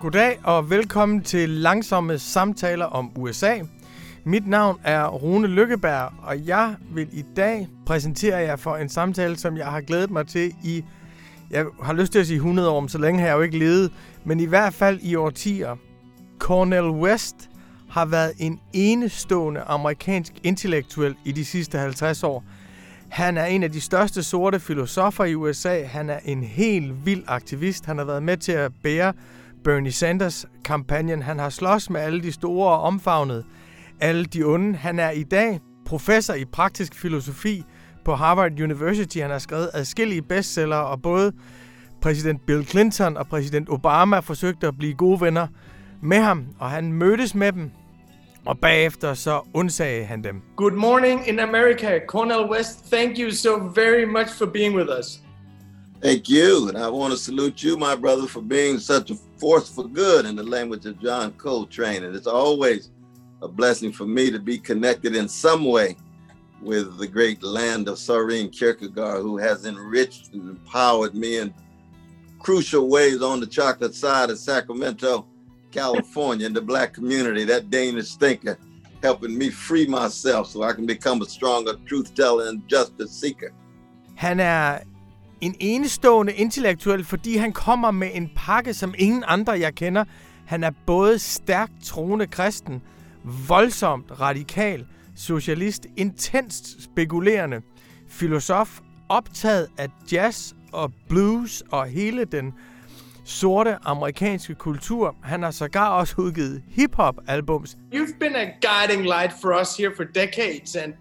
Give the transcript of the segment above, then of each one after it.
Goddag og velkommen til Langsomme Samtaler om USA. Mit navn er Rune Lykkeberg, og jeg vil i dag præsentere jer for en samtale, som jeg har glædet mig til i, jeg har lyst til at sige 100 år, så længe har jeg jo ikke levet, men i hvert fald i årtier. Cornel West har været en enestående amerikansk intellektuel i de sidste 50 år. Han er en af de største sorte filosofer i USA. Han er en helt vild aktivist. Han har været med til at bære Bernie Sanders-kampagnen. Han har slås med alle de store og omfavnet alle de onde. Han er i dag professor i praktisk filosofi på Harvard University. Han har skrevet adskillige bestseller, og både præsident Bill Clinton og præsident Obama forsøgte at blive gode venner med ham, og han mødtes med dem, og bagefter så undsagde han dem. Good morning in America. Cornel West, thank you so very much for being with us. Thank you. And I want to salute you, my brother, for being such a force for good in the language of John Coltrane. And it's always a blessing for me to be connected in some way with the great land of Soren Kierkegaard, who has enriched and empowered me in crucial ways on the chocolate side of Sacramento, California, in the black community. That Danish thinker helping me free myself so I can become a stronger truth teller and justice seeker. Han er en enestående intellektuel, fordi han kommer med en pakke, som ingen andre jeg kender. Han er både stærkt troende kristen, voldsomt radikal, socialist, intenst spekulerende, filosof, optaget af jazz og blues og hele den sorte amerikanske kultur. Han har sågar også udgivet hip-hop albums. You've been a guiding light for us here for decades and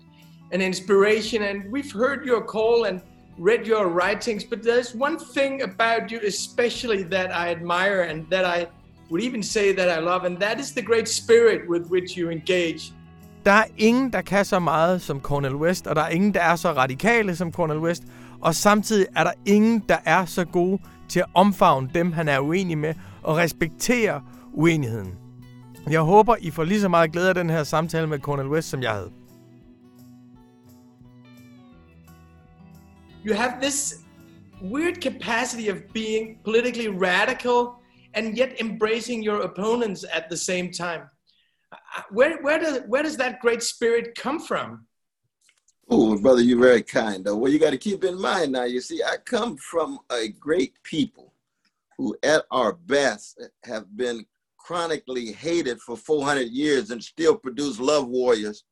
an inspiration and we've heard your call and read your writings but there's one thing about you especially that I admire and that I would even say that I love and that is the great spirit with which you engage. Der er ingen, der kan så meget som Cornel West, og der er ingen, der er så radikale som Cornel West, og samtidig er der ingen, der er så gode til at omfavne dem, han er uenig med, og respektere uenigheden. Jeg håber, I får lige så meget glæde af den her samtale med Cornel West, som jeg havde. You have this weird capacity of being politically radical and yet embracing your opponents at the same time. Uh, where, where, does, where does that great spirit come from? Oh, brother, you're very kind. Well, you got to keep in mind now, you see, I come from a great people who, at our best, have been chronically hated for 400 years and still produce love warriors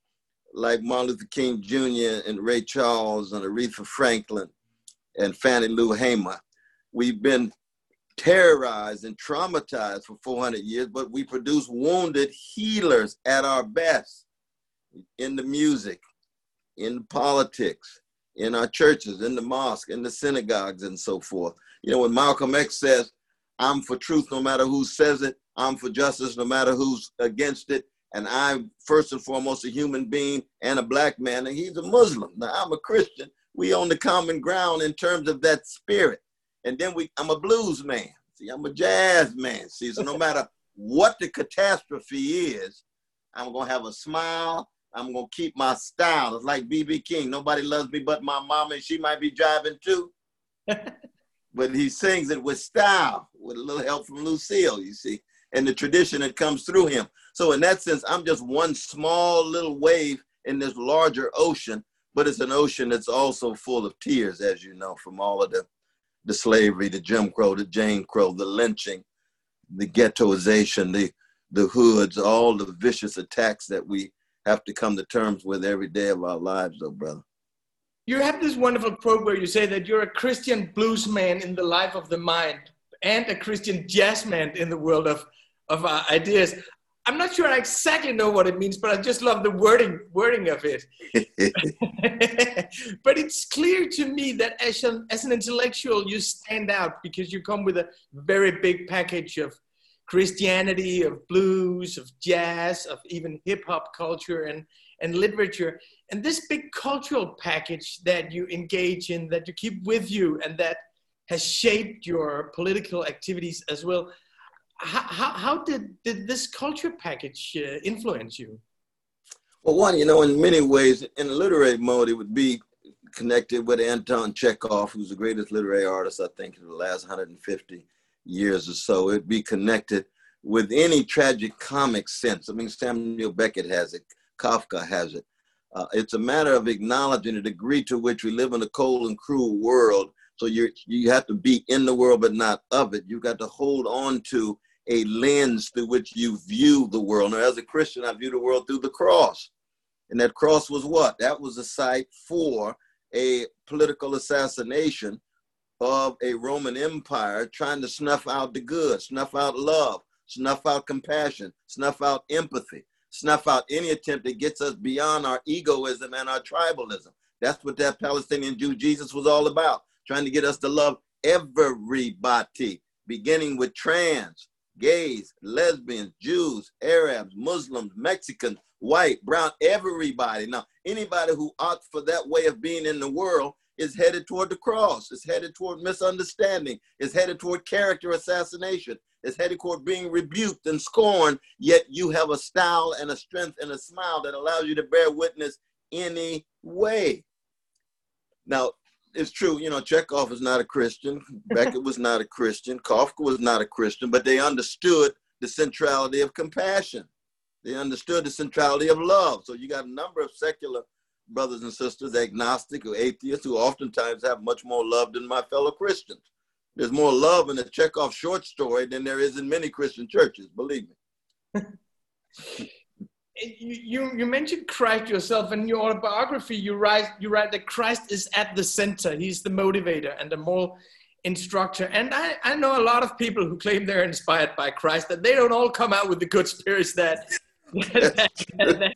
like Martin Luther King Jr. and Ray Charles and Aretha Franklin and Fannie Lou Hamer. We've been terrorized and traumatized for 400 years, but we produce wounded healers at our best in the music, in politics, in our churches, in the mosque, in the synagogues, and so forth. You know, when Malcolm X says, I'm for truth no matter who says it, I'm for justice no matter who's against it, and I'm first and foremost a human being and a black man, and he's a Muslim. Now, I'm a Christian. We on the common ground in terms of that spirit. And then we, I'm a blues man. See, I'm a jazz man. See, so no matter what the catastrophe is, I'm gonna have a smile. I'm gonna keep my style. It's like BB King. Nobody loves me but my mama, and she might be driving too. but he sings it with style, with a little help from Lucille, you see, and the tradition that comes through him. So in that sense, I'm just one small little wave in this larger ocean, but it's an ocean that's also full of tears, as you know, from all of the the slavery, the Jim Crow, the Jane Crow, the lynching, the ghettoization, the the hoods, all the vicious attacks that we have to come to terms with every day of our lives, though, brother. You have this wonderful quote where you say that you're a Christian blues man in the life of the mind and a Christian jazz man in the world of, of ideas. I'm not sure I exactly know what it means, but I just love the wording wording of it. but it's clear to me that as an, as an intellectual, you stand out because you come with a very big package of Christianity, of blues, of jazz, of even hip hop culture and, and literature. And this big cultural package that you engage in, that you keep with you, and that has shaped your political activities as well. How, how, did, did this culture package uh, influence you? Well, one, you know, in many ways, in a literary mode, it would be connected with Anton Chekhov, who's the greatest literary artist, I think, in the last 150 years or so. It'd be connected with any tragic comic sense. I mean, Samuel Beckett has it, Kafka has it. Uh, it's a matter of acknowledging the degree to which we live in a cold and cruel world. So you you have to be in the world, but not of it. You've got to hold on to a lens through which you view the world. Now, as a Christian, I view the world through the cross. And that cross was what? That was a site for a political assassination of a Roman Empire trying to snuff out the good, snuff out love, snuff out compassion, snuff out empathy, snuff out any attempt that gets us beyond our egoism and our tribalism. That's what that Palestinian Jew Jesus was all about, trying to get us to love everybody, beginning with trans, gays, lesbians, Jews, Arabs, Muslims, Mexicans, white, brown, everybody. Now, anybody who opts for that way of being in the world is headed toward the cross, is headed toward misunderstanding, is headed toward character assassination, is headed toward being rebuked and scorned, yet you have a style and a strength and a smile that allows you to bear witness anyway. Now, it's true, you know, Chekhov is not a Christian, Beckett was not a Christian, Kafka was not a Christian, but they understood the centrality of compassion. They understood the centrality of love. So you got a number of secular brothers and sisters, agnostic or atheists, who oftentimes have much more love than my fellow Christians. There's more love in a Chekhov short story than there is in many Christian churches, believe me. you, you mentioned Christ yourself in your autobiography. You write you write that Christ is at the center. He's the motivator and the moral instructor. And I, I know a lot of people who claim they're inspired by Christ that they don't all come out with the good spirits that that, that,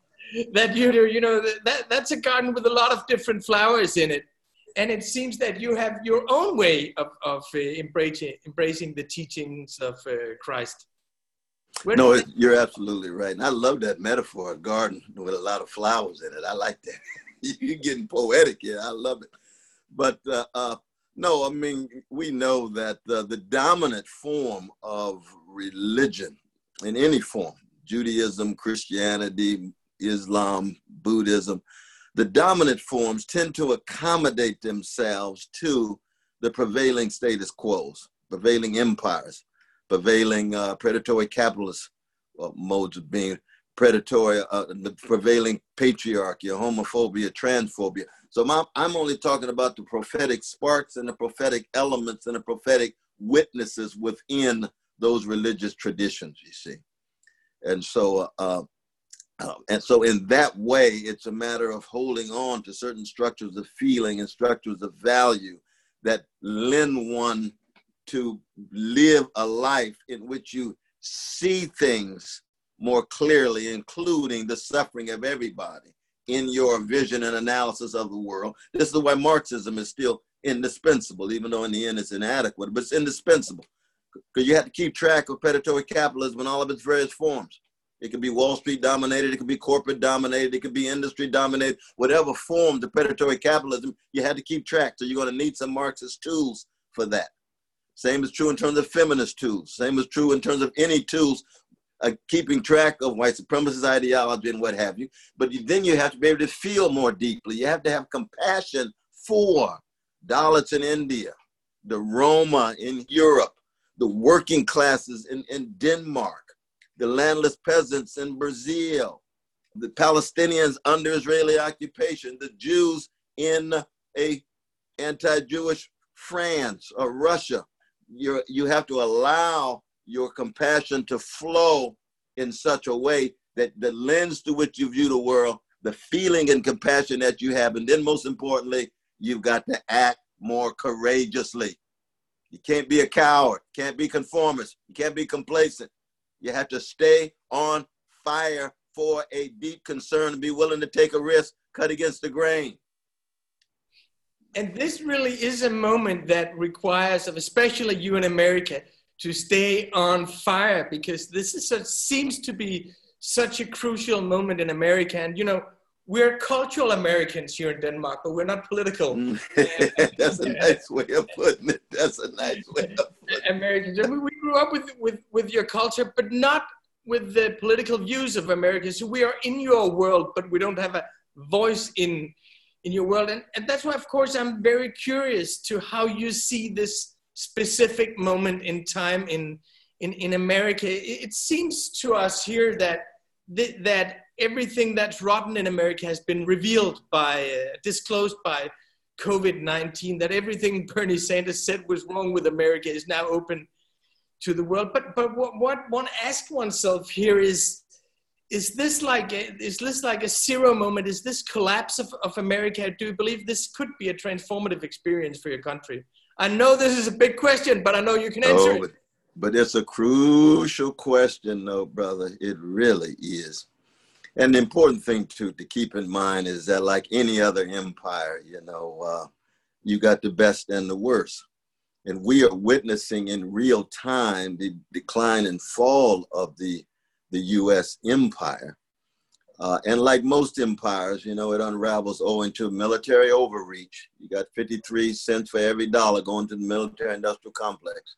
that, you do. You know that that's a garden with a lot of different flowers in it. And it seems that you have your own way of, of uh, embracing, embracing the teachings of uh, Christ. Where no, you're absolutely right. And I love that metaphor, a garden with a lot of flowers in it. I like that. you're getting poetic here. I love it. But uh, uh, no, I mean, we know that uh, the dominant form of religion in any form, Judaism, Christianity, Islam, Buddhism, the dominant forms tend to accommodate themselves to the prevailing status quos, prevailing empires prevailing uh, predatory capitalist uh, modes of being, predatory, uh, the prevailing patriarchy, homophobia, transphobia. So I'm, I'm only talking about the prophetic sparks and the prophetic elements and the prophetic witnesses within those religious traditions, you see. And so, uh, uh, and so in that way, it's a matter of holding on to certain structures of feeling and structures of value that lend one to live a life in which you see things more clearly, including the suffering of everybody in your vision and analysis of the world. This is why Marxism is still indispensable, even though in the end it's inadequate, but it's indispensable because you have to keep track of predatory capitalism in all of its various forms. It could be Wall Street dominated, it could be corporate dominated, it could be industry dominated, whatever form the predatory capitalism, you had to keep track. So you're going to need some Marxist tools for that. Same is true in terms of feminist tools. Same is true in terms of any tools uh, keeping track of white supremacist ideology and what have you. But you, then you have to be able to feel more deeply. You have to have compassion for Dalits in India, the Roma in Europe, the working classes in, in Denmark, the landless peasants in Brazil, the Palestinians under Israeli occupation, the Jews in a anti-Jewish France or Russia, you you have to allow your compassion to flow in such a way that the lens through which you view the world, the feeling and compassion that you have, and then most importantly, you've got to act more courageously. You can't be a coward, can't be conformist, you can't be complacent. You have to stay on fire for a deep concern and be willing to take a risk, cut against the grain and this really is a moment that requires of especially you in America to stay on fire because this is seems to be such a crucial moment in America. And you know, we're cultural Americans here in Denmark, but we're not political. Mm. That's a nice way of putting it. That's a nice way of putting it. Americans. And we, we grew up with, with, with your culture, but not with the political views of America. So we are in your world, but we don't have a voice in in your world. And, and that's why, of course, I'm very curious to how you see this specific moment in time in, in, in America, it, it seems to us here that th- that everything that's rotten in America has been revealed by, uh, disclosed by COVID 19, that everything Bernie Sanders said was wrong with America is now open to the world. But, but what, what one asks oneself here is, is this like a, is this like a zero moment? Is this collapse of, of America? Do you believe this could be a transformative experience for your country? I know this is a big question, but I know you can answer oh, it. But it's a crucial question, though, brother. It really is. And the important thing to to keep in mind is that, like any other empire, you know, uh, you got the best and the worst, and we are witnessing in real time the decline and fall of the the U.S. empire. Uh, and like most empires, you know, it unravels owing to military overreach. You got 53 cents for every dollar going to the military industrial complex.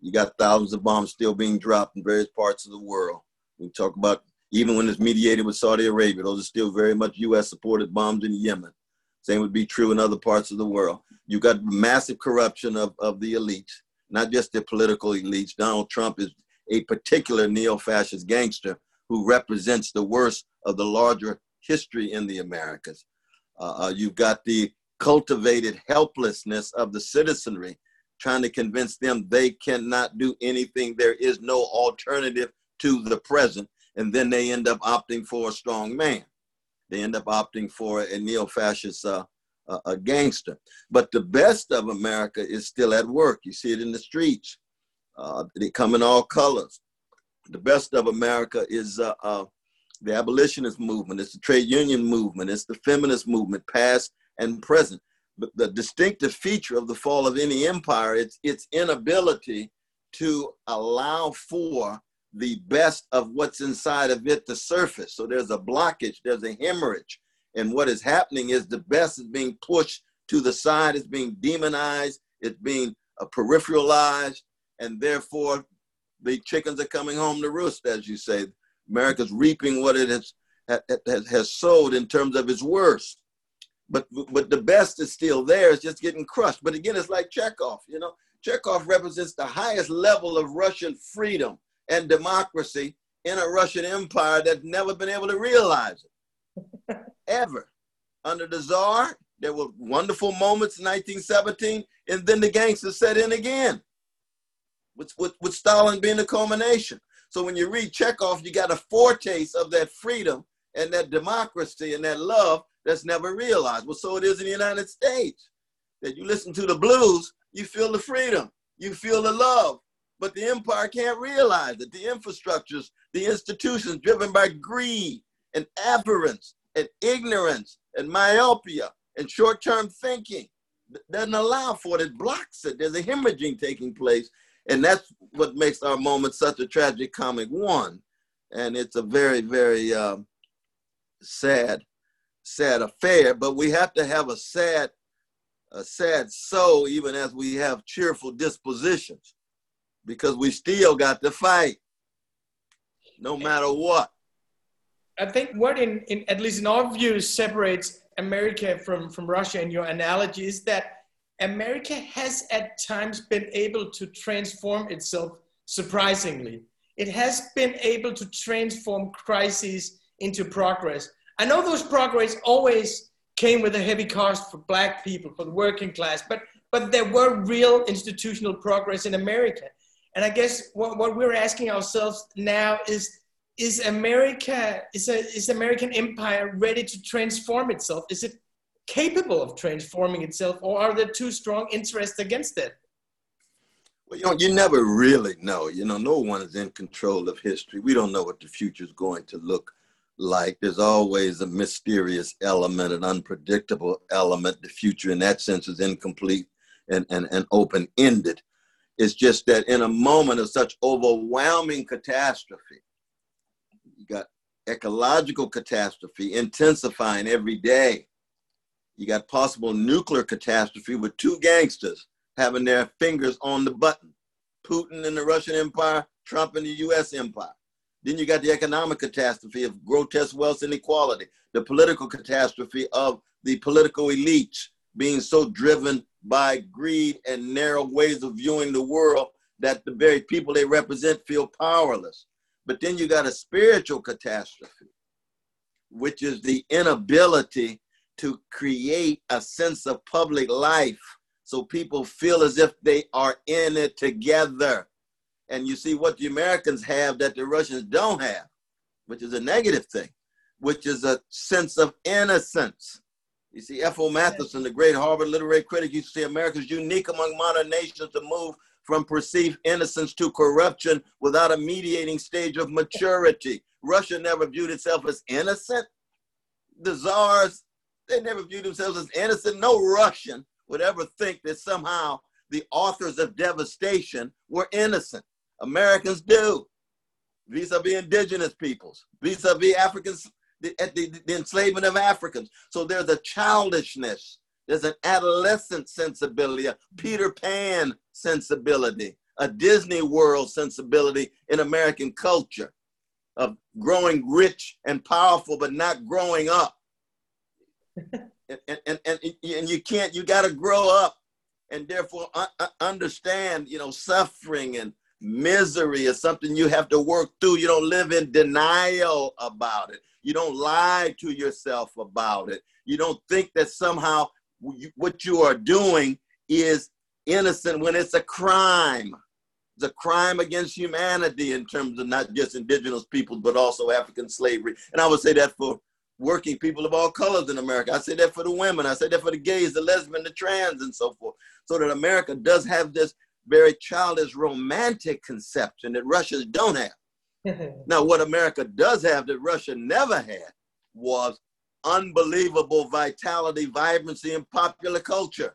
You got thousands of bombs still being dropped in various parts of the world. We talk about even when it's mediated with Saudi Arabia, those are still very much U.S. supported bombs in Yemen. Same would be true in other parts of the world. You got massive corruption of, of the elites, not just the political elites. Donald Trump is a particular neo fascist gangster who represents the worst of the larger history in the Americas. Uh, uh you've got the cultivated helplessness of the citizenry trying to convince them they cannot do anything. There is no alternative to the present. And then they end up opting for a strong man. They end up opting for a neo fascist uh, a gangster. But the best of America is still at work. You see it in the streets. Uh, they come in all colors. The best of America is uh, uh, the abolitionist movement, it's the trade union movement, it's the feminist movement, past and present. But the distinctive feature of the fall of any empire is its inability to allow for the best of what's inside of it to surface. So there's a blockage there's a hemorrhage. And what is happening is the best is being pushed to the side. It's being demonized. It's being uh, peripheralized and therefore the chickens are coming home to roost as you say america's reaping what it has has, has sowed in terms of its worst but but the best is still there. It's just getting crushed. But again, it's like Chekhov. You know, Chekhov represents the highest level of Russian freedom and democracy in a Russian empire that's never been able to realize it ever. Under the Tsar, there were wonderful moments in 1917, and then the gangsters set in again. With, with, with Stalin being the culmination. So when you read Chekhov, you got a foretaste of that freedom and that democracy and that love that's never realized. Well, so it is in the United States. That you listen to the blues, you feel the freedom, you feel the love, but the empire can't realize it. The infrastructures, the institutions driven by greed and avarice and ignorance and myopia and short-term thinking doesn't allow for it. It blocks it. There's a hemorrhaging taking place. And that's what makes our moment such a tragic comic one. And it's a very, very um, sad sad affair, but we have to have a sad, a sad soul, even as we have cheerful dispositions, because we still got to fight, no matter what. I think what, in, in at least in our view separates America from, from Russia in your analogy is that America has at times been able to transform itself surprisingly. It has been able to transform crises into progress. I know those progress always came with a heavy cost for black people, for the working class, but, but there were real institutional progress in America. And I guess what, what we're asking ourselves now is, is America, is, a, is American empire ready to transform itself? Is it capable of transforming itself or are there too strong interests against it? Well, you know, you never really know. You know, no one is in control of history. We don't know what the future is going to look like there's always a mysterious element, an unpredictable element. The future, in that sense, is incomplete and, and, and open ended. It's just that in a moment of such overwhelming catastrophe, you got ecological catastrophe intensifying every day. You got possible nuclear catastrophe with two gangsters having their fingers on the button Putin in the Russian Empire, Trump in the US Empire. Then you got the economic catastrophe of grotesque wealth inequality, the political catastrophe of the political elites being so driven by greed and narrow ways of viewing the world that the very people they represent feel powerless. But then you got a spiritual catastrophe, which is the inability to create a sense of public life so people feel as if they are in it together. And you see what the Americans have that the Russians don't have, which is a negative thing, which is a sense of innocence. You see, F.O. Matthiessen, the great Harvard literary critic, used to say America is unique among modern nations to move from perceived innocence to corruption without a mediating stage of maturity. Russia never viewed itself as innocent. The czars, they never viewed themselves as innocent. No Russian would ever think that somehow the authors of devastation were innocent. Americans do, vis-a-vis indigenous peoples, vis-a-vis Africans, the, the, the enslavement of Africans. So there's a childishness there's an adolescent sensibility, a Peter Pan sensibility, a Disney World sensibility in American culture of growing rich and powerful, but not growing up. And, and, and, and you can't, you got to grow up and therefore understand, you know, suffering and misery is something you have to work through. You don't live in denial about it. You don't lie to yourself about it. You don't think that somehow what you are doing is innocent when it's a crime. It's a crime against humanity in terms of not just indigenous peoples, but also African slavery. And I would say that for working people of all colors in America. I say that for the women. I say that for the gays, the lesbian, the trans, and so forth. So that America does have this very childish romantic conception that Russians don't have. now, what America does have that Russia never had was unbelievable vitality, vibrancy, and popular culture.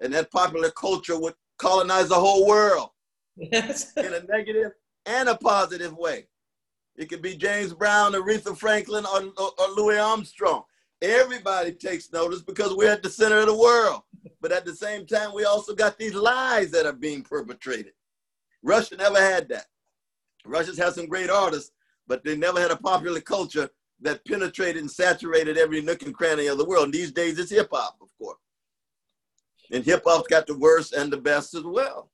And that popular culture would colonize the whole world yes. in a negative and a positive way. It could be James Brown, Aretha Franklin, or, or, Louis Armstrong. Everybody takes notice because we're at the center of the world. But at the same time, we also got these lies that are being perpetrated. Russia never had that. Russians have some great artists, but they never had a popular culture that penetrated and saturated every nook and cranny of the world. And these days it's hip hop, of course. And hip hop's got the worst and the best as well.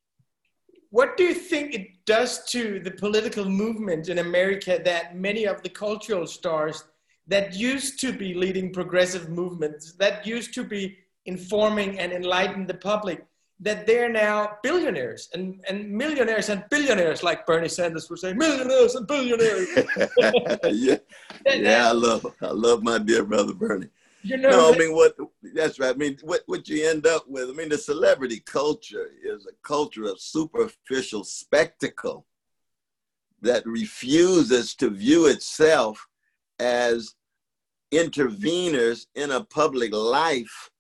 What do you think it does to the political movement in America that many of the cultural stars that used to be leading progressive movements, that used to be informing and enlightening the public, that they're now billionaires and, and millionaires and billionaires, like Bernie Sanders would say, millionaires and billionaires. yeah, yeah, I love, I love my dear brother Bernie. You know, no, I mean what? That's right. I mean, what what you end up with? I mean, the celebrity culture is a culture of superficial spectacle that refuses to view itself as interveners in a public life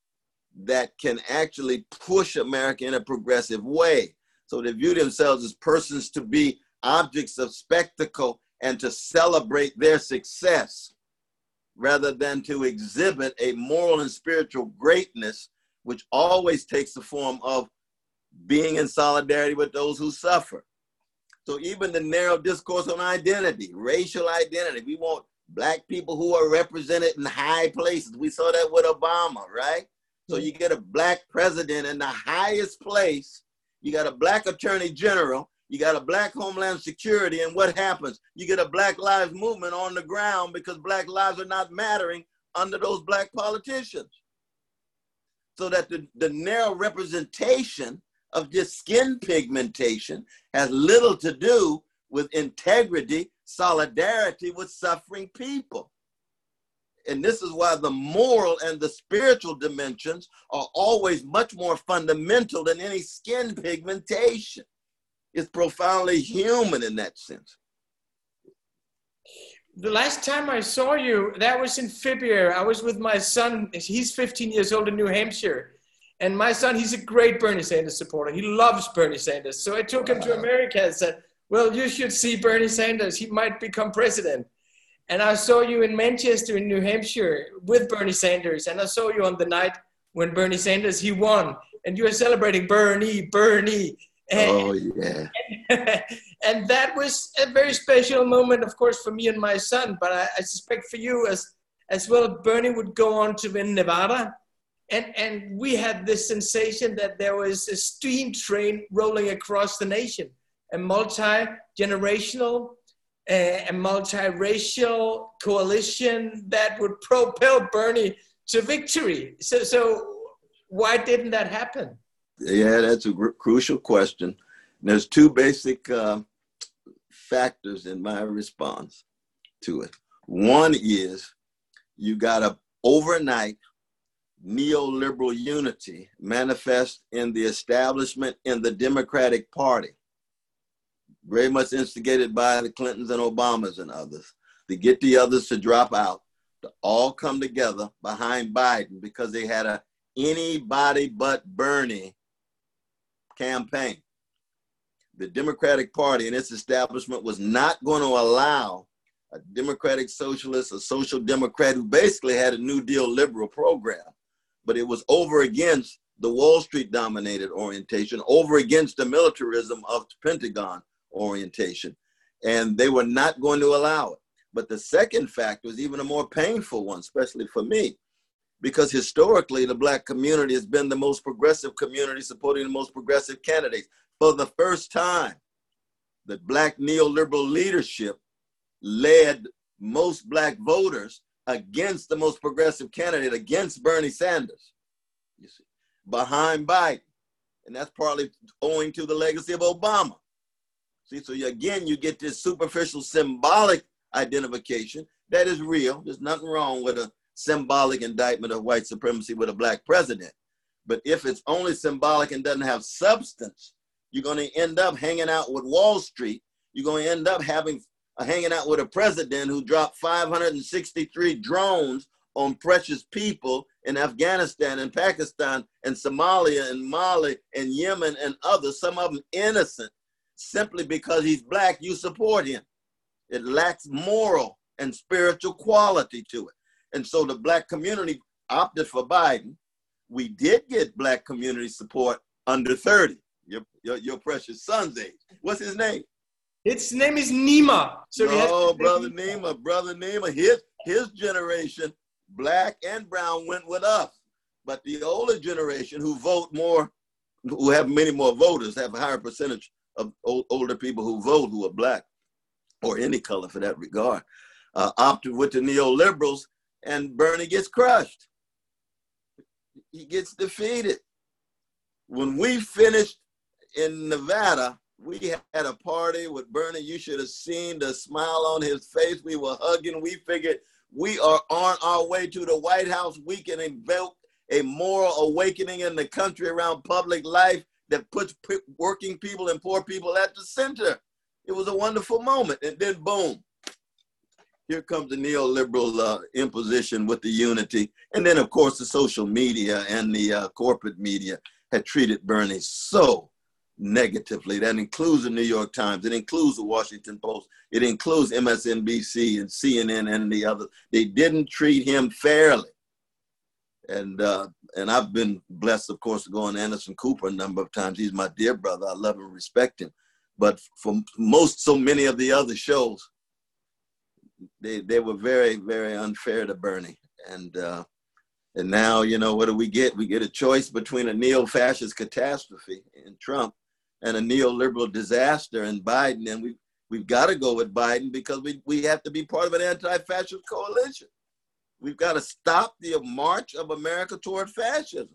that can actually push America in a progressive way. So they view themselves as persons to be objects of spectacle and to celebrate their success rather than to exhibit a moral and spiritual greatness, which always takes the form of being in solidarity with those who suffer. So even the narrow discourse on identity, racial identity, we want black people who are represented in high places. We saw that with Obama, right? So mm-hmm. you get a black president in the highest place. You got a black attorney general. You got a black homeland security. And what happens? You get a black lives movement on the ground because black lives are not mattering under those black politicians. So that the, the narrow representation of just skin pigmentation has little to do with integrity, solidarity with suffering people. And this is why the moral and the spiritual dimensions are always much more fundamental than any skin pigmentation. It's profoundly human in that sense. The last time I saw you, that was in February. I was with my son. He's 15 years old in New Hampshire. And my son, he's a great Bernie Sanders supporter. He loves Bernie Sanders. So I took him to America and said, Well, you should see Bernie Sanders. He might become president. And I saw you in Manchester, in New Hampshire, with Bernie Sanders. And I saw you on the night when Bernie Sanders he won, and you were celebrating Bernie, Bernie. And, oh yeah. And, and, that was a very special moment, of course, for me and my son. But I, I suspect for you as as well, Bernie would go on to win Nevada, and and we had this sensation that there was a steam train rolling across the nation, a multi-generational, uh, a multiracial coalition that would propel Bernie to victory. So, so why didn't that happen? Yeah, that's a crucial question. There's two basic uh, factors in my response to it. One is you got a overnight neoliberal unity manifest in the establishment in the Democratic Party, very much instigated by the Clintons and Obamas and others, to get the others to drop out, to all come together behind Biden because they had a anybody but Bernie campaign. The Democratic Party and its establishment was not going to allow a democratic socialist, a social democrat who basically had a New Deal liberal program but it was over against the Wall Street dominated orientation, over against the militarism of the Pentagon orientation. And they were not going to allow it. But the second factor was even a more painful one, especially for me, because historically the Black community has been the most progressive community supporting the most progressive candidates. For the first time, the Black neoliberal leadership led most Black voters against the most progressive candidate, against Bernie Sanders, you see, behind Biden. And that's partly owing to the legacy of Obama. See, so you, again, you get this superficial symbolic identification that is real. There's nothing wrong with a symbolic indictment of white supremacy with a black president. But if it's only symbolic and doesn't have substance, you're going to end up hanging out with Wall Street. You're going to end up having uh, hanging out with a president who dropped 563 drones on precious people in Afghanistan and Pakistan and Somalia and Mali and Yemen and others, some of them innocent, simply because he's black, you support him. It lacks moral and spiritual quality to it. And so the black community opted for Biden. We did get black community support under 30, your, your, your precious son's age. What's his name? His name is Nima. So oh, brother Nima, brother Nima. His his generation, black and brown, went with us. But the older generation, who vote more, who have many more voters, have a higher percentage of old, older people who vote who are black, or any color for that regard, uh, opted with the neoliberals, and Bernie gets crushed. He gets defeated. When we finished in Nevada, we had a party with Bernie. You should have seen the smile on his face. We were hugging. We figured we are on our way to the White House. We can invoke a moral awakening in the country around public life that puts working people and poor people at the center. It was a wonderful moment. And then, boom, here comes the neoliberal uh, imposition with the unity. And then, of course, the social media and the uh, corporate media had treated Bernie so negatively. That includes the New York Times. It includes the Washington Post. It includes MSNBC and CNN and the others. They didn't treat him fairly. And uh, and I've been blessed, of course, to go on Anderson Cooper a number of times. He's my dear brother. I love and respect him. But for most, so many of the other shows, they they were very, very unfair to Bernie. And uh, and now, you know, what do we get? We get a choice between a neo-fascist catastrophe in Trump and a neoliberal disaster in Biden. And we, we've got to go with Biden because we, we have to be part of an anti-fascist coalition. We've got to stop the march of America toward fascism.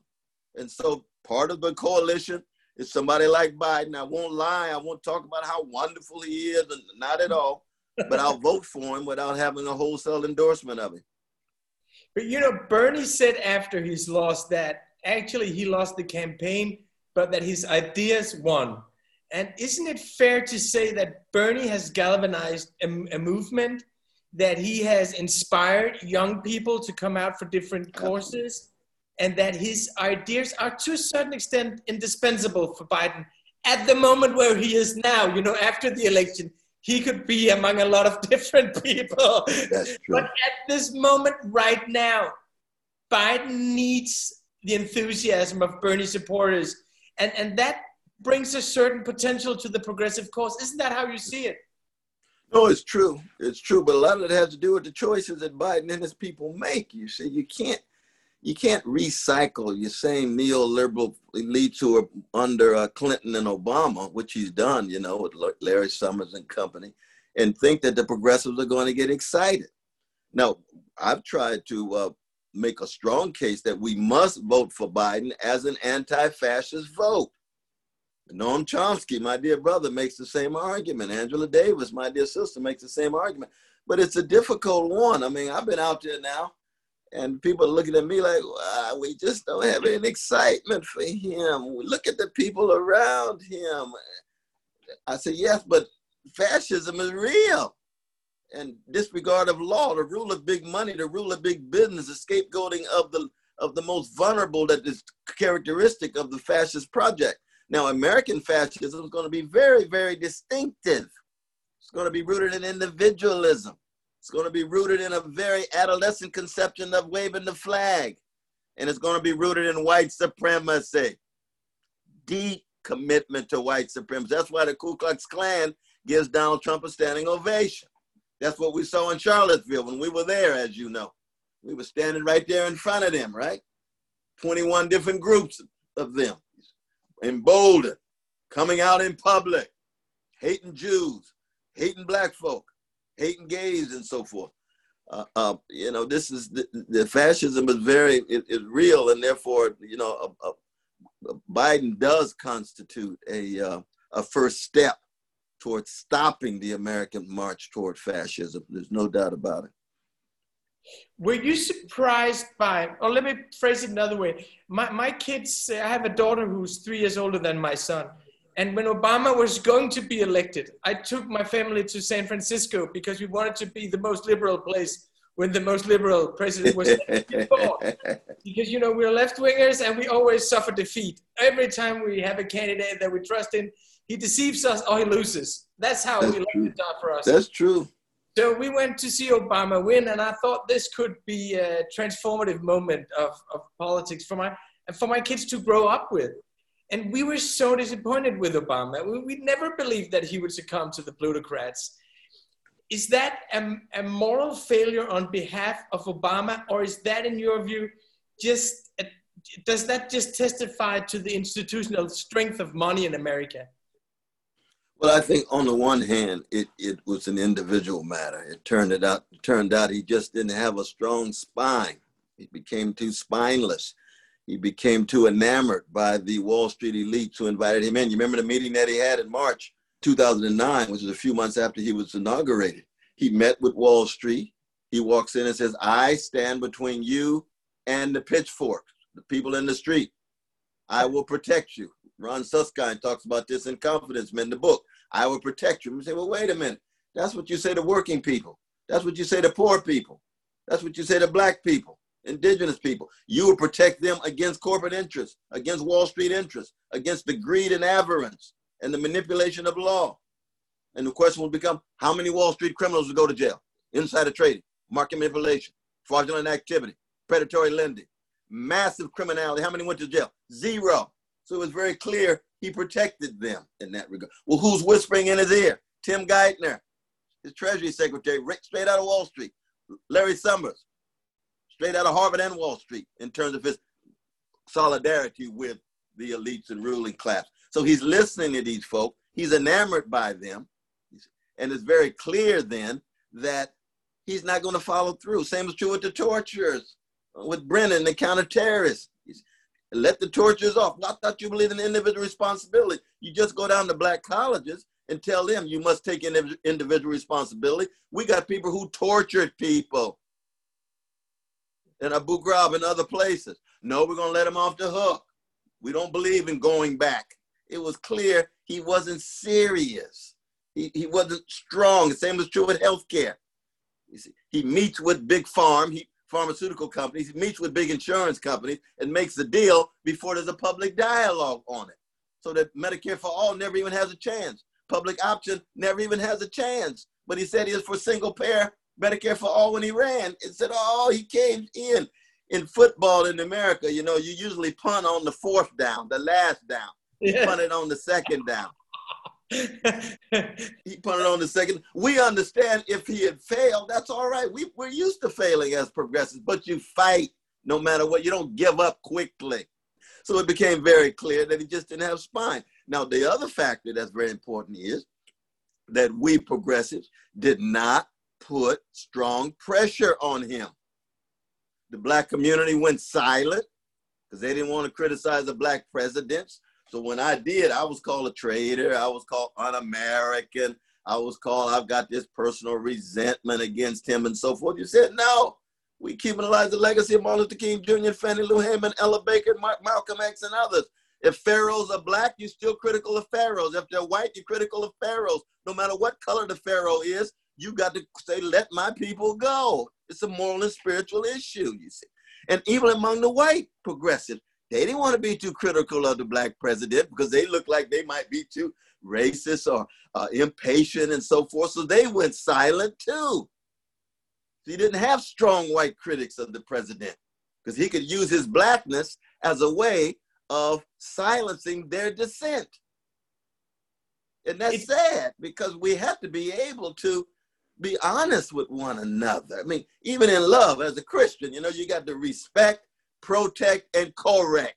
And so part of the coalition is somebody like Biden. I won't lie. I won't talk about how wonderful he is, and not at all. But I'll vote for him without having a wholesale endorsement of him. But you know, Bernie said after he's lost that actually he lost the campaign but that his ideas won. And isn't it fair to say that Bernie has galvanized a, a movement, that he has inspired young people to come out for different courses, and that his ideas are to a certain extent indispensable for Biden at the moment where he is now, you know, after the election? He could be among a lot of different people. But at this moment, right now, Biden needs the enthusiasm of Bernie supporters and and that brings a certain potential to the progressive cause. Isn't that how you see it? No, it's true. It's true, but a lot of it has to do with the choices that Biden and his people make. You see, you can't you can't recycle your same neoliberal elites who are under uh, Clinton and Obama, which he's done, you know, with Larry Summers and company, and think that the progressives are going to get excited. Now, I've tried to uh, make a strong case that we must vote for Biden as an anti-fascist vote. Noam Chomsky, my dear brother, makes the same argument. Angela Davis, my dear sister, makes the same argument. But it's a difficult one. I mean, I've been out there now, and people looking at me like, wow, we just don't have any excitement for him. Look at the people around him. I said, yes, but fascism is real. And disregard of law, the rule of big money, the rule of big business, the scapegoating of the of the most vulnerable that is characteristic of the fascist project. Now, American fascism is going to be very, very distinctive. It's going to be rooted in individualism. It's going to be rooted in a very adolescent conception of waving the flag. And it's going to be rooted in white supremacy. Deep commitment to white supremacy. That's why the Ku Klux Klan gives Donald Trump a standing ovation. That's what we saw in Charlottesville when we were there, as you know. We were standing right there in front of them, right? 21 different groups of them emboldened, coming out in public, hating Jews, hating black folk, hating gays, and so forth. Uh, uh, you know, this is the, the fascism is very it's real, and therefore, you know, a, a, a Biden does constitute a uh, a first step towards stopping the American march toward fascism. There's no doubt about it. Were you surprised by, or let me phrase it another way. My, my kids, I have a daughter who's three years older than my son. And when Obama was going to be elected, I took my family to San Francisco because we wanted to be the most liberal place when the most liberal president was before. because you know we're left wingers and we always suffer defeat. Every time we have a candidate that we trust in he deceives us or he loses. That's how That's we like it for us. That's true. So we went to see Obama win, and I thought this could be a transformative moment of, of politics for my for my kids to grow up with. And we were so disappointed with Obama. We, we never believed that he would succumb to the plutocrats. Is that a, a moral failure on behalf of Obama, or is that, in your view, just a, does that just testify to the institutional strength of money in America? Well, I think on the one hand, it, it was an individual matter. It turned it out it turned out he just didn't have a strong spine. He became too spineless. He became too enamored by the Wall Street elites who invited him in. You remember the meeting that he had in March 2009, which was a few months after he was inaugurated. He met with Wall Street. He walks in and says, "I stand between you and the pitchforks, the people in the street. I will protect you." Ron Suskind talks about this in Confidence Men, the book. I will protect you. You say, well, wait a minute. That's what you say to working people. That's what you say to poor people. That's what you say to black people, indigenous people. You will protect them against corporate interests, against Wall Street interests, against the greed and avarice and the manipulation of law. And the question will become, how many Wall Street criminals will go to jail? Insider trading, market manipulation, fraudulent activity, predatory lending, massive criminality. How many went to jail? Zero. So it was very clear he protected them in that regard. Well, who's whispering in his ear? Tim Geithner, his Treasury Secretary, straight out of Wall Street. Larry Summers, straight out of Harvard and Wall Street, in terms of his solidarity with the elites and ruling class. So he's listening to these folk. He's enamored by them. And it's very clear then that he's not going to follow through. Same is true with the torturers, with Brennan, the counter-terrorists let the tortures off. I thought you believed in individual responsibility. You just go down to black colleges and tell them you must take individual responsibility. We got people who tortured people in Abu Ghraib and other places. No, we're going to let him off the hook. We don't believe in going back. It was clear he wasn't serious. He, he wasn't strong. The same was true with healthcare. He meets with Big Farm. He, pharmaceutical companies, he meets with big insurance companies, and makes the deal before there's a public dialogue on it. So that Medicare for all never even has a chance. Public option never even has a chance. But he said he was for single payer Medicare for all when he ran. It said, oh, he came in. In football in America, you know, you usually punt on the fourth down, the last down. Yeah. Punt it on the second down. he put it on the second. We understand if he had failed, that's all right. We, we're used to failing as progressives, but you fight no matter what. You don't give up quickly. So it became very clear that he just didn't have spine. Now, the other factor that's very important is that we progressives did not put strong pressure on him. The black community went silent because they didn't want to criticize the black presidents. So when I did, I was called a traitor. I was called un-American. I was called, I've got this personal resentment against him and so forth. You said, no, we keep alive the legacy of Martin Luther King Jr., Fannie Lou Hamer, Ella Baker, Mark, Malcolm X, and others. If pharaohs are black, you're still critical of pharaohs. If they're white, you're critical of pharaohs. No matter what color the pharaoh is, you got to say, let my people go. It's a moral and spiritual issue, you see. And even among the white progressives, they didn't want to be too critical of the black president because they looked like they might be too racist or uh, impatient and so forth. So they went silent too. So He didn't have strong white critics of the president because he could use his blackness as a way of silencing their dissent. And that's sad because we have to be able to be honest with one another. I mean, even in love as a Christian, you know, you got to respect, protect, and correct.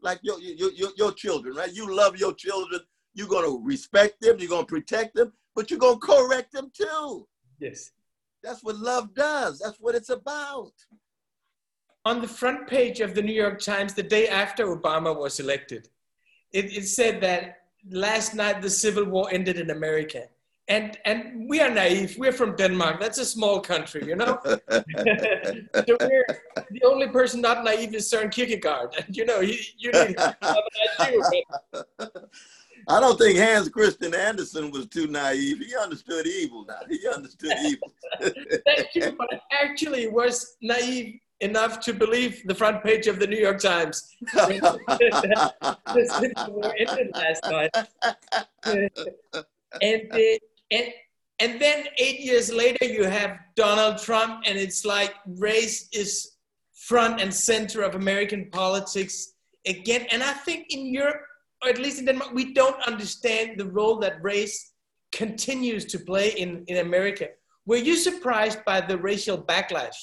Like your, your, your, your children, right? You love your children. You're going to respect them. You're going to protect them, but you're going to correct them too. Yes. That's what love does. That's what it's about. On the front page of the New York Times the day after Obama was elected, it, it said that last night the Civil War ended in America. And, and we are naive. We're from Denmark. That's a small country, you know. so we're, the only person not naive is Søren Kierkegaard, and you know, you, you need I don't think Hans Christian Andersen was too naive. He understood evil now. He understood evil. Thank you, but actually was naive enough to believe the front page of the New York Times. ended last night. and, uh, and, and then eight years later, you have Donald Trump, and it's like race is front and center of American politics again. And I think in Europe, or at least in Denmark, we don't understand the role that race continues to play in, in America. Were you surprised by the racial backlash?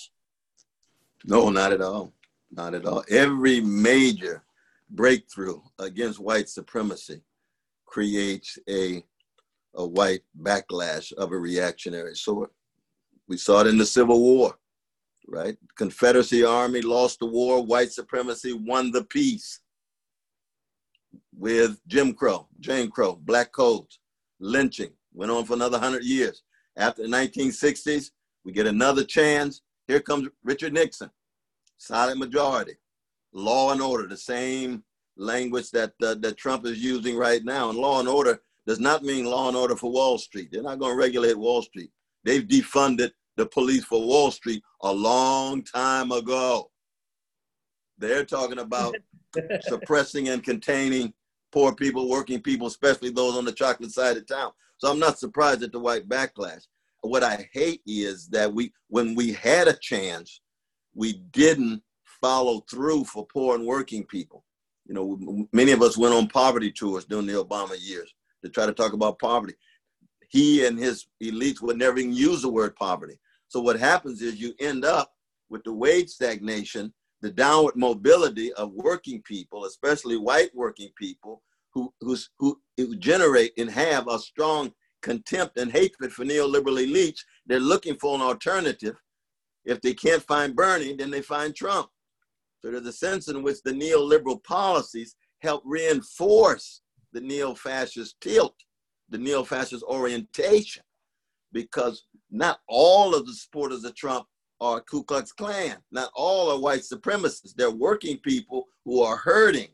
No, not at all. Not at all. Every major breakthrough against white supremacy creates a, a white backlash of a reactionary sort. We saw it in the Civil War, right? Confederacy Army lost the war, white supremacy won the peace with Jim Crow, Jane Crow, black codes, lynching, went on for another 100 years. After the 1960s, we get another chance. Here comes Richard Nixon, silent majority, law and order, the same language that, uh, that Trump is using right now. And law and order does not mean law and order for Wall Street. They're not going to regulate Wall Street. They've defunded the police for Wall Street a long time ago. They're talking about suppressing and containing poor people, working people, especially those on the chocolate side of town. So I'm not surprised at the white backlash. What I hate is that we, when we had a chance, we didn't follow through for poor and working people. You know, many of us went on poverty tours during the Obama years to try to talk about poverty. He and his elites would never even use the word poverty. So what happens is you end up with the wage stagnation the downward mobility of working people, especially white working people, who, who's, who, who generate and have a strong contempt and hatred for neoliberal elites. They're looking for an alternative. If they can't find Bernie, then they find Trump. So there's a sense in which the neoliberal policies help reinforce the neo-fascist tilt, the neo-fascist orientation, because not all of the supporters of Trump are Ku Klux Klan. Not all are white supremacists. They're working people who are hurting,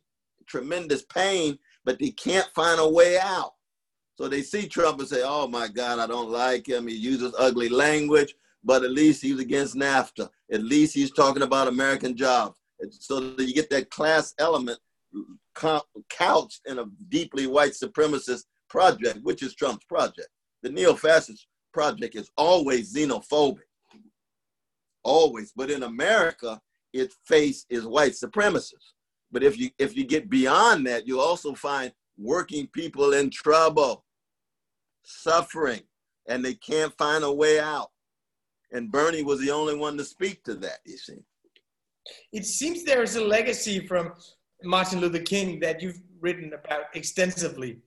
tremendous pain, but they can't find a way out. So they see Trump and say, oh my God, I don't like him. He uses ugly language, but at least he's against NAFTA. At least he's talking about American jobs. And So you get that class element couched in a deeply white supremacist project, which is Trump's project. The neo-fascist project is always xenophobic always. But in America, its face is white supremacists. But if you if you get beyond that, you also find working people in trouble, suffering, and they can't find a way out. And Bernie was the only one to speak to that, you see. It seems there is a legacy from Martin Luther King that you've written about extensively,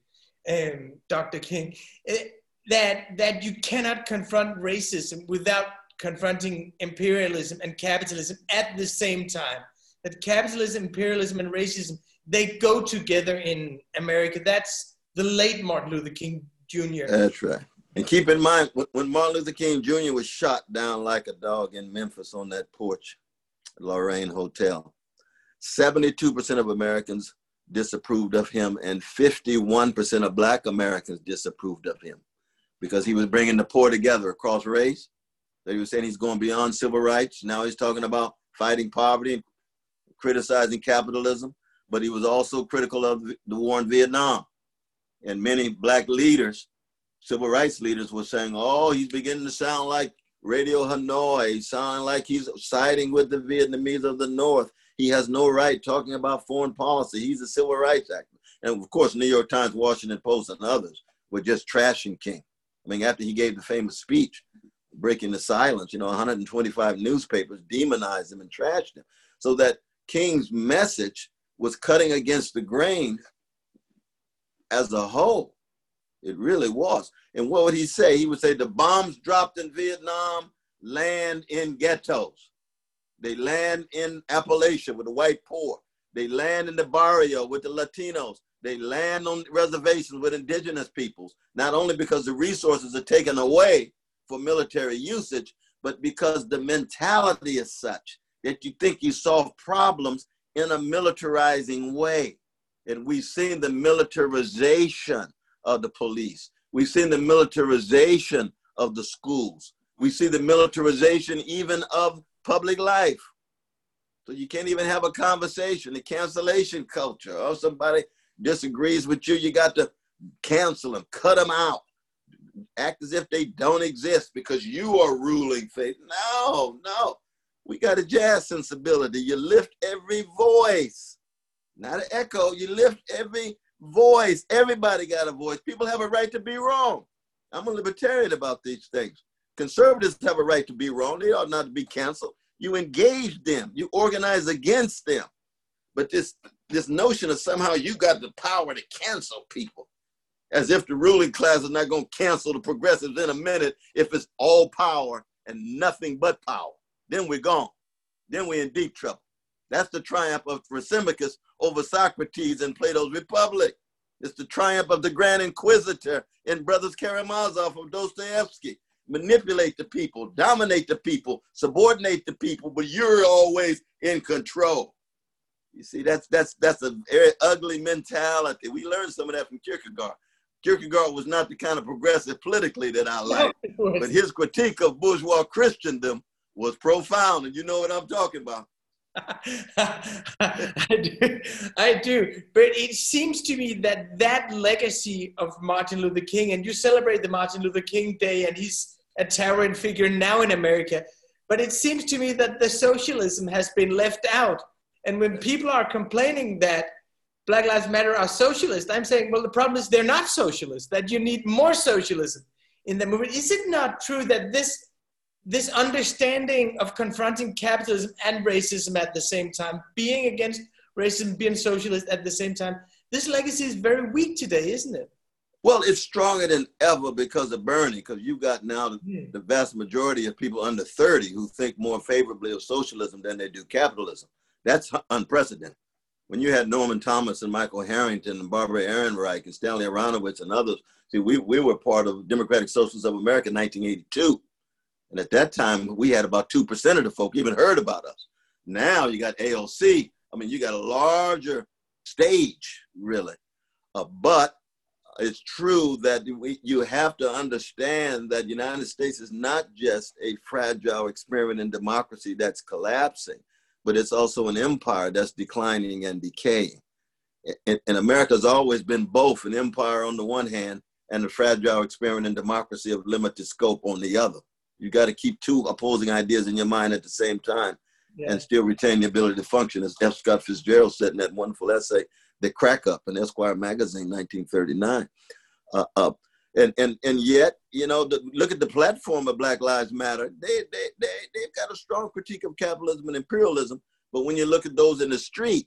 um, Dr. King, eh, that, that you cannot confront racism without confronting imperialism and capitalism at the same time. That capitalism, imperialism, and racism, they go together in America. That's the late Martin Luther King Jr. That's right. And keep in mind, when Martin Luther King Jr. was shot down like a dog in Memphis on that porch, Lorraine Hotel, 72% of Americans disapproved of him, and 51% of Black Americans disapproved of him because he was bringing the poor together across race. They were saying he's going beyond civil rights. Now he's talking about fighting poverty and criticizing capitalism, but he was also critical of the war in Vietnam. And many Black leaders, civil rights leaders, were saying, oh, he's beginning to sound like Radio Hanoi, sounding like he's siding with the Vietnamese of the North. He has no right talking about foreign policy. He's a civil rights activist. And of course, New York Times, Washington Post, and others were just trashing King. I mean, after he gave the famous speech, breaking the silence, you know, 125 newspapers demonized him and trashed him. So that King's message was cutting against the grain as a whole. It really was. And what would he say? He would say the bombs dropped in Vietnam land in ghettos. They land in Appalachia with the white poor. They land in the barrio with the Latinos. They land on reservations with indigenous peoples, not only because the resources are taken away for military usage, but because the mentality is such that you think you solve problems in a militarizing way. And we've seen the militarization of the police. We've seen the militarization of the schools. We see the militarization even of public life. So you can't even have a conversation, the cancellation culture. Or oh, somebody disagrees with you, you got to cancel them, cut them out, act as if they don't exist because you are ruling faith. No, no. We got a jazz sensibility. You lift every voice, not an echo. You lift every voice. Everybody got a voice. People have a right to be wrong. I'm a libertarian about these things. Conservatives have a right to be wrong. They ought not to be canceled. You engage them. You organize against them. But this this notion of somehow you got the power to cancel people, as if the ruling class is not going to cancel the progressives in a minute if it's all power and nothing but power. Then we're gone. Then we're in deep trouble. That's the triumph of Thrasymachus over Socrates in Plato's Republic. It's the triumph of the Grand Inquisitor in Brothers Karamazov of Dostoevsky manipulate the people, dominate the people, subordinate the people, but you're always in control. You see, that's that's that's a very ugly mentality. We learned some of that from Kierkegaard. Kierkegaard was not the kind of progressive politically that I like, but his critique of bourgeois Christendom was profound, and you know what I'm talking about. I do, I do. But it seems to me that that legacy of Martin Luther King, and you celebrate the Martin Luther King Day, and he's a towering figure now in America. But it seems to me that the socialism has been left out. And when people are complaining that Black Lives Matter are socialist, I'm saying, well, the problem is they're not socialist, that you need more socialism in the movement. Is it not true that this, this understanding of confronting capitalism and racism at the same time, being against racism, being socialist at the same time, this legacy is very weak today, isn't it? Well, it's stronger than ever because of Bernie, because you've got now the, the, vast majority of people under 30 who think more favorably of socialism than they do capitalism. That's unprecedented. When you had Norman Thomas and Michael Harrington and Barbara Ehrenreich and Stanley Aronowitz and others, see, we, we were part of Democratic Socialists of America in 1982. And at that time, we had about 2% of the folk even heard about us. Now you got AOC. I mean, you got a larger stage, really. Uh, but it's true that we, you have to understand that the United States is not just a fragile experiment in democracy that's collapsing, but it's also an empire that's declining and decaying. And, and America has always been both an empire on the one hand and a fragile experiment in democracy of limited scope on the other. You got to keep two opposing ideas in your mind at the same time yeah. and still retain the ability to function, as F. Scott Fitzgerald said in that wonderful essay the crack up in Esquire magazine, 1939. Uh, uh, and, and, and yet, you know, the, look at the platform of Black Lives Matter. They, they, they, they've got a strong critique of capitalism and imperialism, But when you look at those in the street,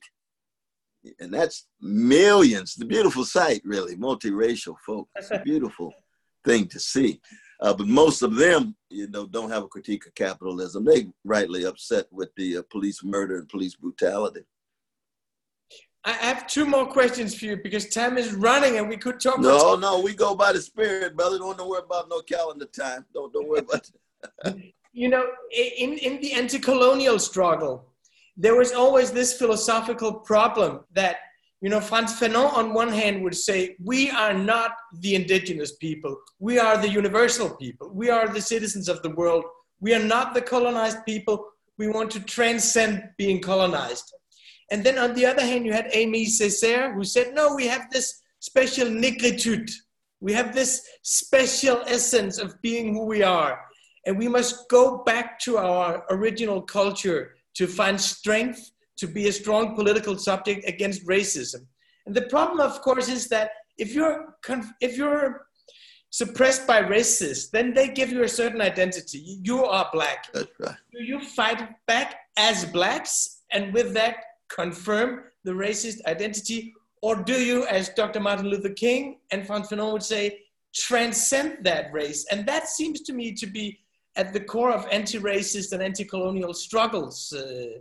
and that's millions, the beautiful sight, really, multiracial folk. It's a beautiful thing to see. Uh, but most of them, you know, don't have a critique of capitalism. They rightly upset with the uh, police murder and police brutality. I have two more questions for you because time is running and we could talk. No, no, we go by the spirit, brother. Don't, worry about no calendar time. Don't don't worry about. you know, in in the anti-colonial struggle, there was always this philosophical problem that you know Frantz Fanon on one hand would say we are not the indigenous people, we are the universal people, we are the citizens of the world, we are not the colonized people. We want to transcend being colonized and then on the other hand, you had Aimé Césaire who said, no, we have this special negritude. We have this special essence of being who we are. And we must go back to our original culture to find strength to be a strong political subject against racism. And the problem, of course, is that if you're, if you're suppressed by racists, then they give you a certain identity. You are black. That's right. Do you fight back as blacks? And with that, confirm the racist identity? Or do you, as Dr. Martin Luther King and Frantz Fanon would say, transcend that race? And that seems to me to be at the core of anti-racist and anti-colonial struggles uh,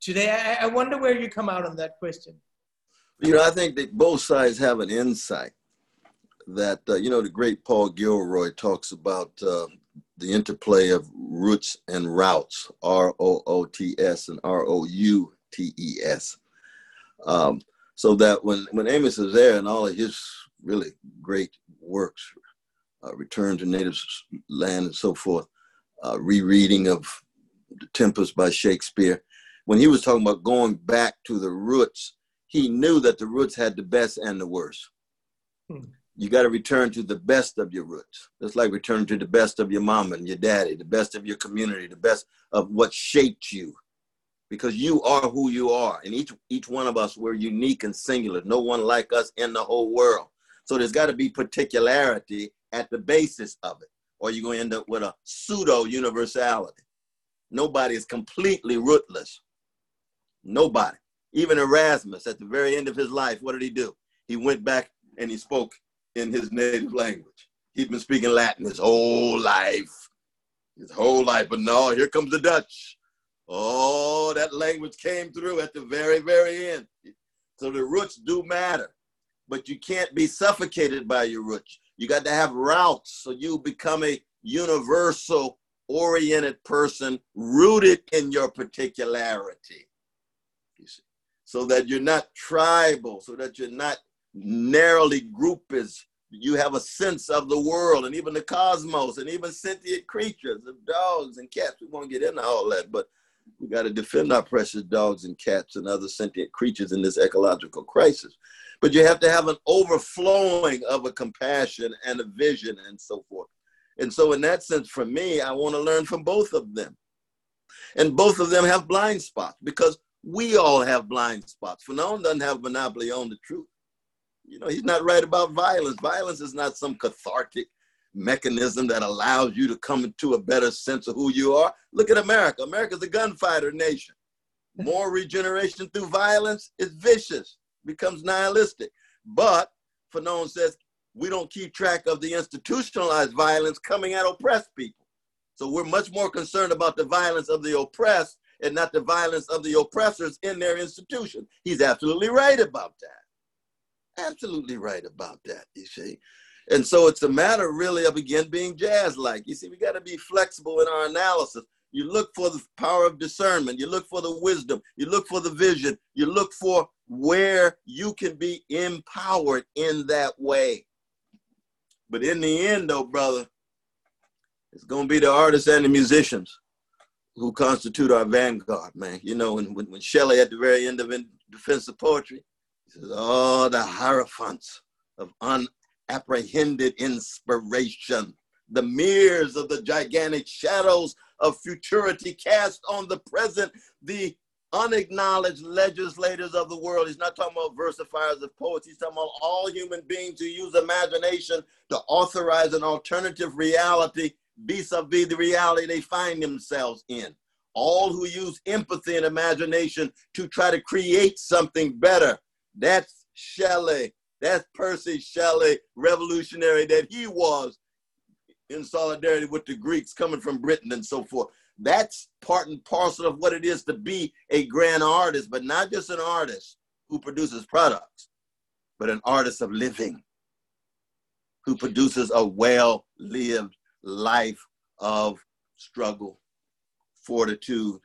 today. I, I, wonder where you come out on that question. You know, I think that both sides have an insight that, uh, you know, the great Paul Gilroy talks about uh, the interplay of roots and routes, R-O-O-T-S and R-O-U T E S. Um, so that when, when Aimé Césaire and all of his really great works, uh, Return to Native Land and so forth, uh, rereading of The Tempest by Shakespeare, when he was talking about going back to the roots, he knew that the roots had the best and the worst. Hmm. You got to return to the best of your roots. It's like returning to the best of your mom and your daddy, the best of your community, the best of what shaped you because you are who you are and each each one of us we're unique and singular. No one like us in the whole world. So there's got to be particularity at the basis of it or you're going to end up with a pseudo universality. Nobody is completely rootless. Nobody. Even erasmus at the very end of his life what did he do? He went back and he spoke in his native language. He'd been speaking latin his whole life. His whole life but no here comes the dutch Oh, that language came through at the very, very end. So the roots do matter, but you can't be suffocated by your roots. You got to have routes so you become a universal oriented person rooted in your particularity. You see, so that you're not tribal, so that you're not narrowly grouped you have a sense of the world and even the cosmos and even sentient creatures of dogs and cats. We won't get into all that, but we got to defend our precious dogs and cats and other sentient creatures in this ecological crisis. But you have to have an overflowing of a compassion and a vision and so forth. And so, in that sense, for me, I want to learn from both of them. And both of them have blind spots because we all have blind spots. Fanon doesn't have monopoly on the truth. You know, he's not right about violence. Violence is not some cathartic mechanism that allows you to come into a better sense of who you are. Look at America. America's a gunfighter nation. More regeneration through violence is vicious, becomes nihilistic. But Fanon says we don't keep track of the institutionalized violence coming at oppressed people. So we're much more concerned about the violence of the oppressed and not the violence of the oppressors in their institution. He's absolutely right about that. Absolutely right about that, you see. And so it's a matter really of again being jazz like. You see, we got to be flexible in our analysis. You look for the power of discernment, you look for the wisdom, you look for the vision, you look for where you can be empowered in that way. But in the end, though, brother, it's going to be the artists and the musicians who constitute our vanguard, man. You know, when, when, when Shelley at the very end of in Defense of Poetry, he says, Oh, the hierophants of un apprehended inspiration, the mirrors of the gigantic shadows of futurity cast on the present, the unacknowledged legislators of the world. He's not talking about versifiers of poets. He's talking about all human beings who use imagination to authorize an alternative reality vis-a-vis the reality they find themselves in. all who use empathy and imagination to try to create something better. That's Shelley. That's Percy Shelley, revolutionary that he was in solidarity with the Greeks coming from Britain and so forth. That's part and parcel of what it is to be a grand artist, but not just an artist who produces products, but an artist of living who produces a well lived life of struggle, fortitude,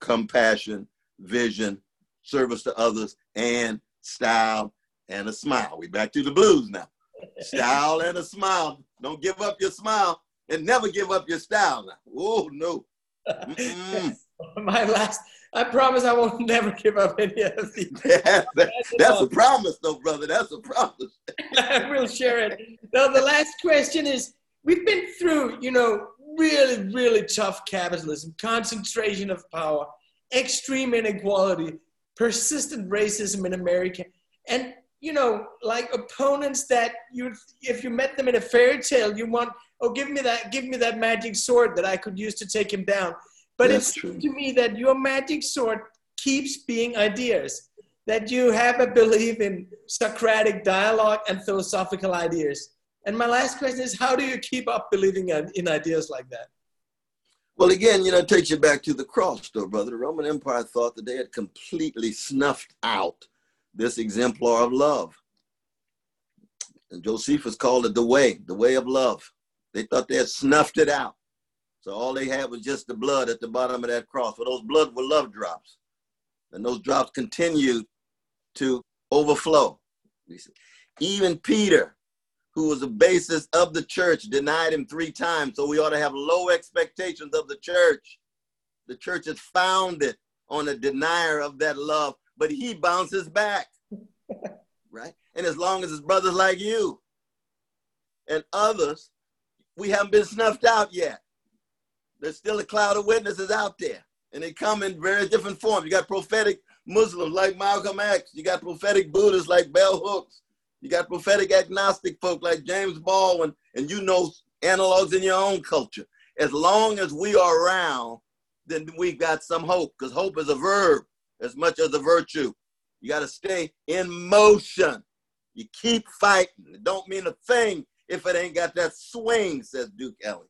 compassion, vision, service to others, and style and a smile. We back to the blues now. Style and a smile. Don't give up your smile and never give up your style now. Oh no. My last I promise I won't never give up any of these. that, that's a promise, though, brother. That's a promise. I will share it. Now, the last question is we've been through, you know, really, really tough capitalism, concentration of power, extreme inequality, persistent racism in America. And, you know, like opponents that you, if you met them in a fairy tale, you want, oh, give me that, give me that magic sword that I could use to take him down. But That's it's true. to me that your magic sword keeps being ideas, that you have a belief in Socratic dialogue and philosophical ideas. And my last question is how do you keep up believing in ideas like that? Well, again, you know, it takes you back to the cross, though, brother. The Roman Empire thought that they had completely snuffed out this exemplar of love. And Josephus called it the way, the way of love. They thought they had snuffed it out. So all they had was just the blood at the bottom of that cross. But those blood were love drops. And those drops continued to overflow. Even Peter, who was the basis of the church, denied him three times. So we ought to have low expectations of the church. The church is founded on a denier of that love, but he bounces back. right? And as long as his brothers like you and others, we haven't been snuffed out yet there's still a cloud of witnesses out there, and they come in very different forms. You got prophetic Muslims like Malcolm X. You got prophetic Buddhists like Bell Hooks. You got prophetic agnostic folk like James Baldwin, and you know analogs in your own culture. As long as we are around, then we've got some hope, because hope is a verb as much as a virtue. You got to stay in motion. You keep fighting. It don't mean a thing if it ain't got that swing, says Duke Ellington.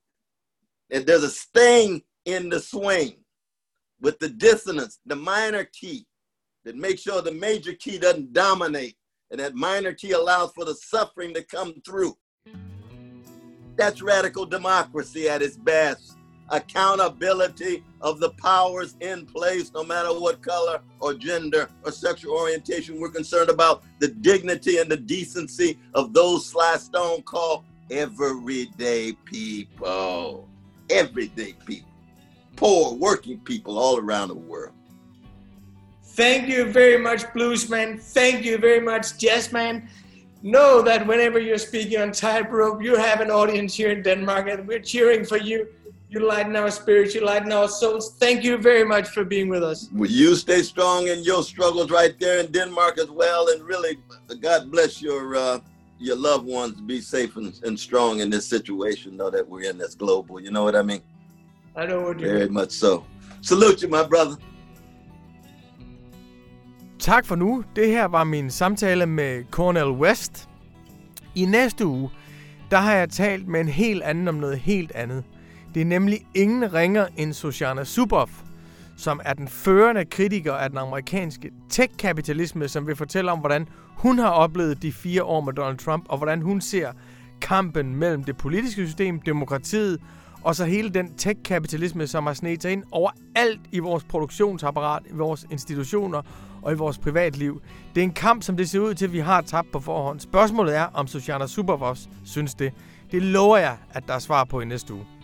And there's a sting in the swing with the dissonance, the minor key that makes sure the major key doesn't dominate. And that minor key allows for the suffering to come through. That's radical democracy at its best. Accountability of the powers in place, no matter what color or gender or sexual orientation. We're concerned about the dignity and the decency of those Sly Stone call everyday people everyday people, poor working people all around the world. Thank you very much, Bluesman. Thank you very much, Jazzman. Know that whenever you're speaking on Tightrope, you have an audience here in Denmark, and we're cheering for you. You lighten our spirits, you lighten our souls. Thank you very much for being with us. Well, you stay strong in your struggles right there in Denmark as well, and really, God bless your. Uh, your loved ones be safe and, and strong in this situation, know that we're in this global. You know what I mean? I know what you Very mean. much so. Salute you, my brother. Tak for nu. Det her var min samtale med Cornel West. I næste uge, der har jeg talt med en helt anden om noget helt andet. Det er nemlig ingen ringer end Sojana Zuboff, som er den førende kritiker af den amerikanske tech-kapitalisme, som vil fortælle om, hvordan hun har oplevet de fire år med Donald Trump, og hvordan hun ser kampen mellem det politiske system, demokratiet, og så hele den tech-kapitalisme, som har snedt sig ind overalt i vores produktionsapparat, i vores institutioner og i vores privatliv. Det er en kamp, som det ser ud til, at vi har tabt på forhånd. Spørgsmålet er, om Sociana Supervoss synes det. Det lover jeg, at der er svar på i næste uge.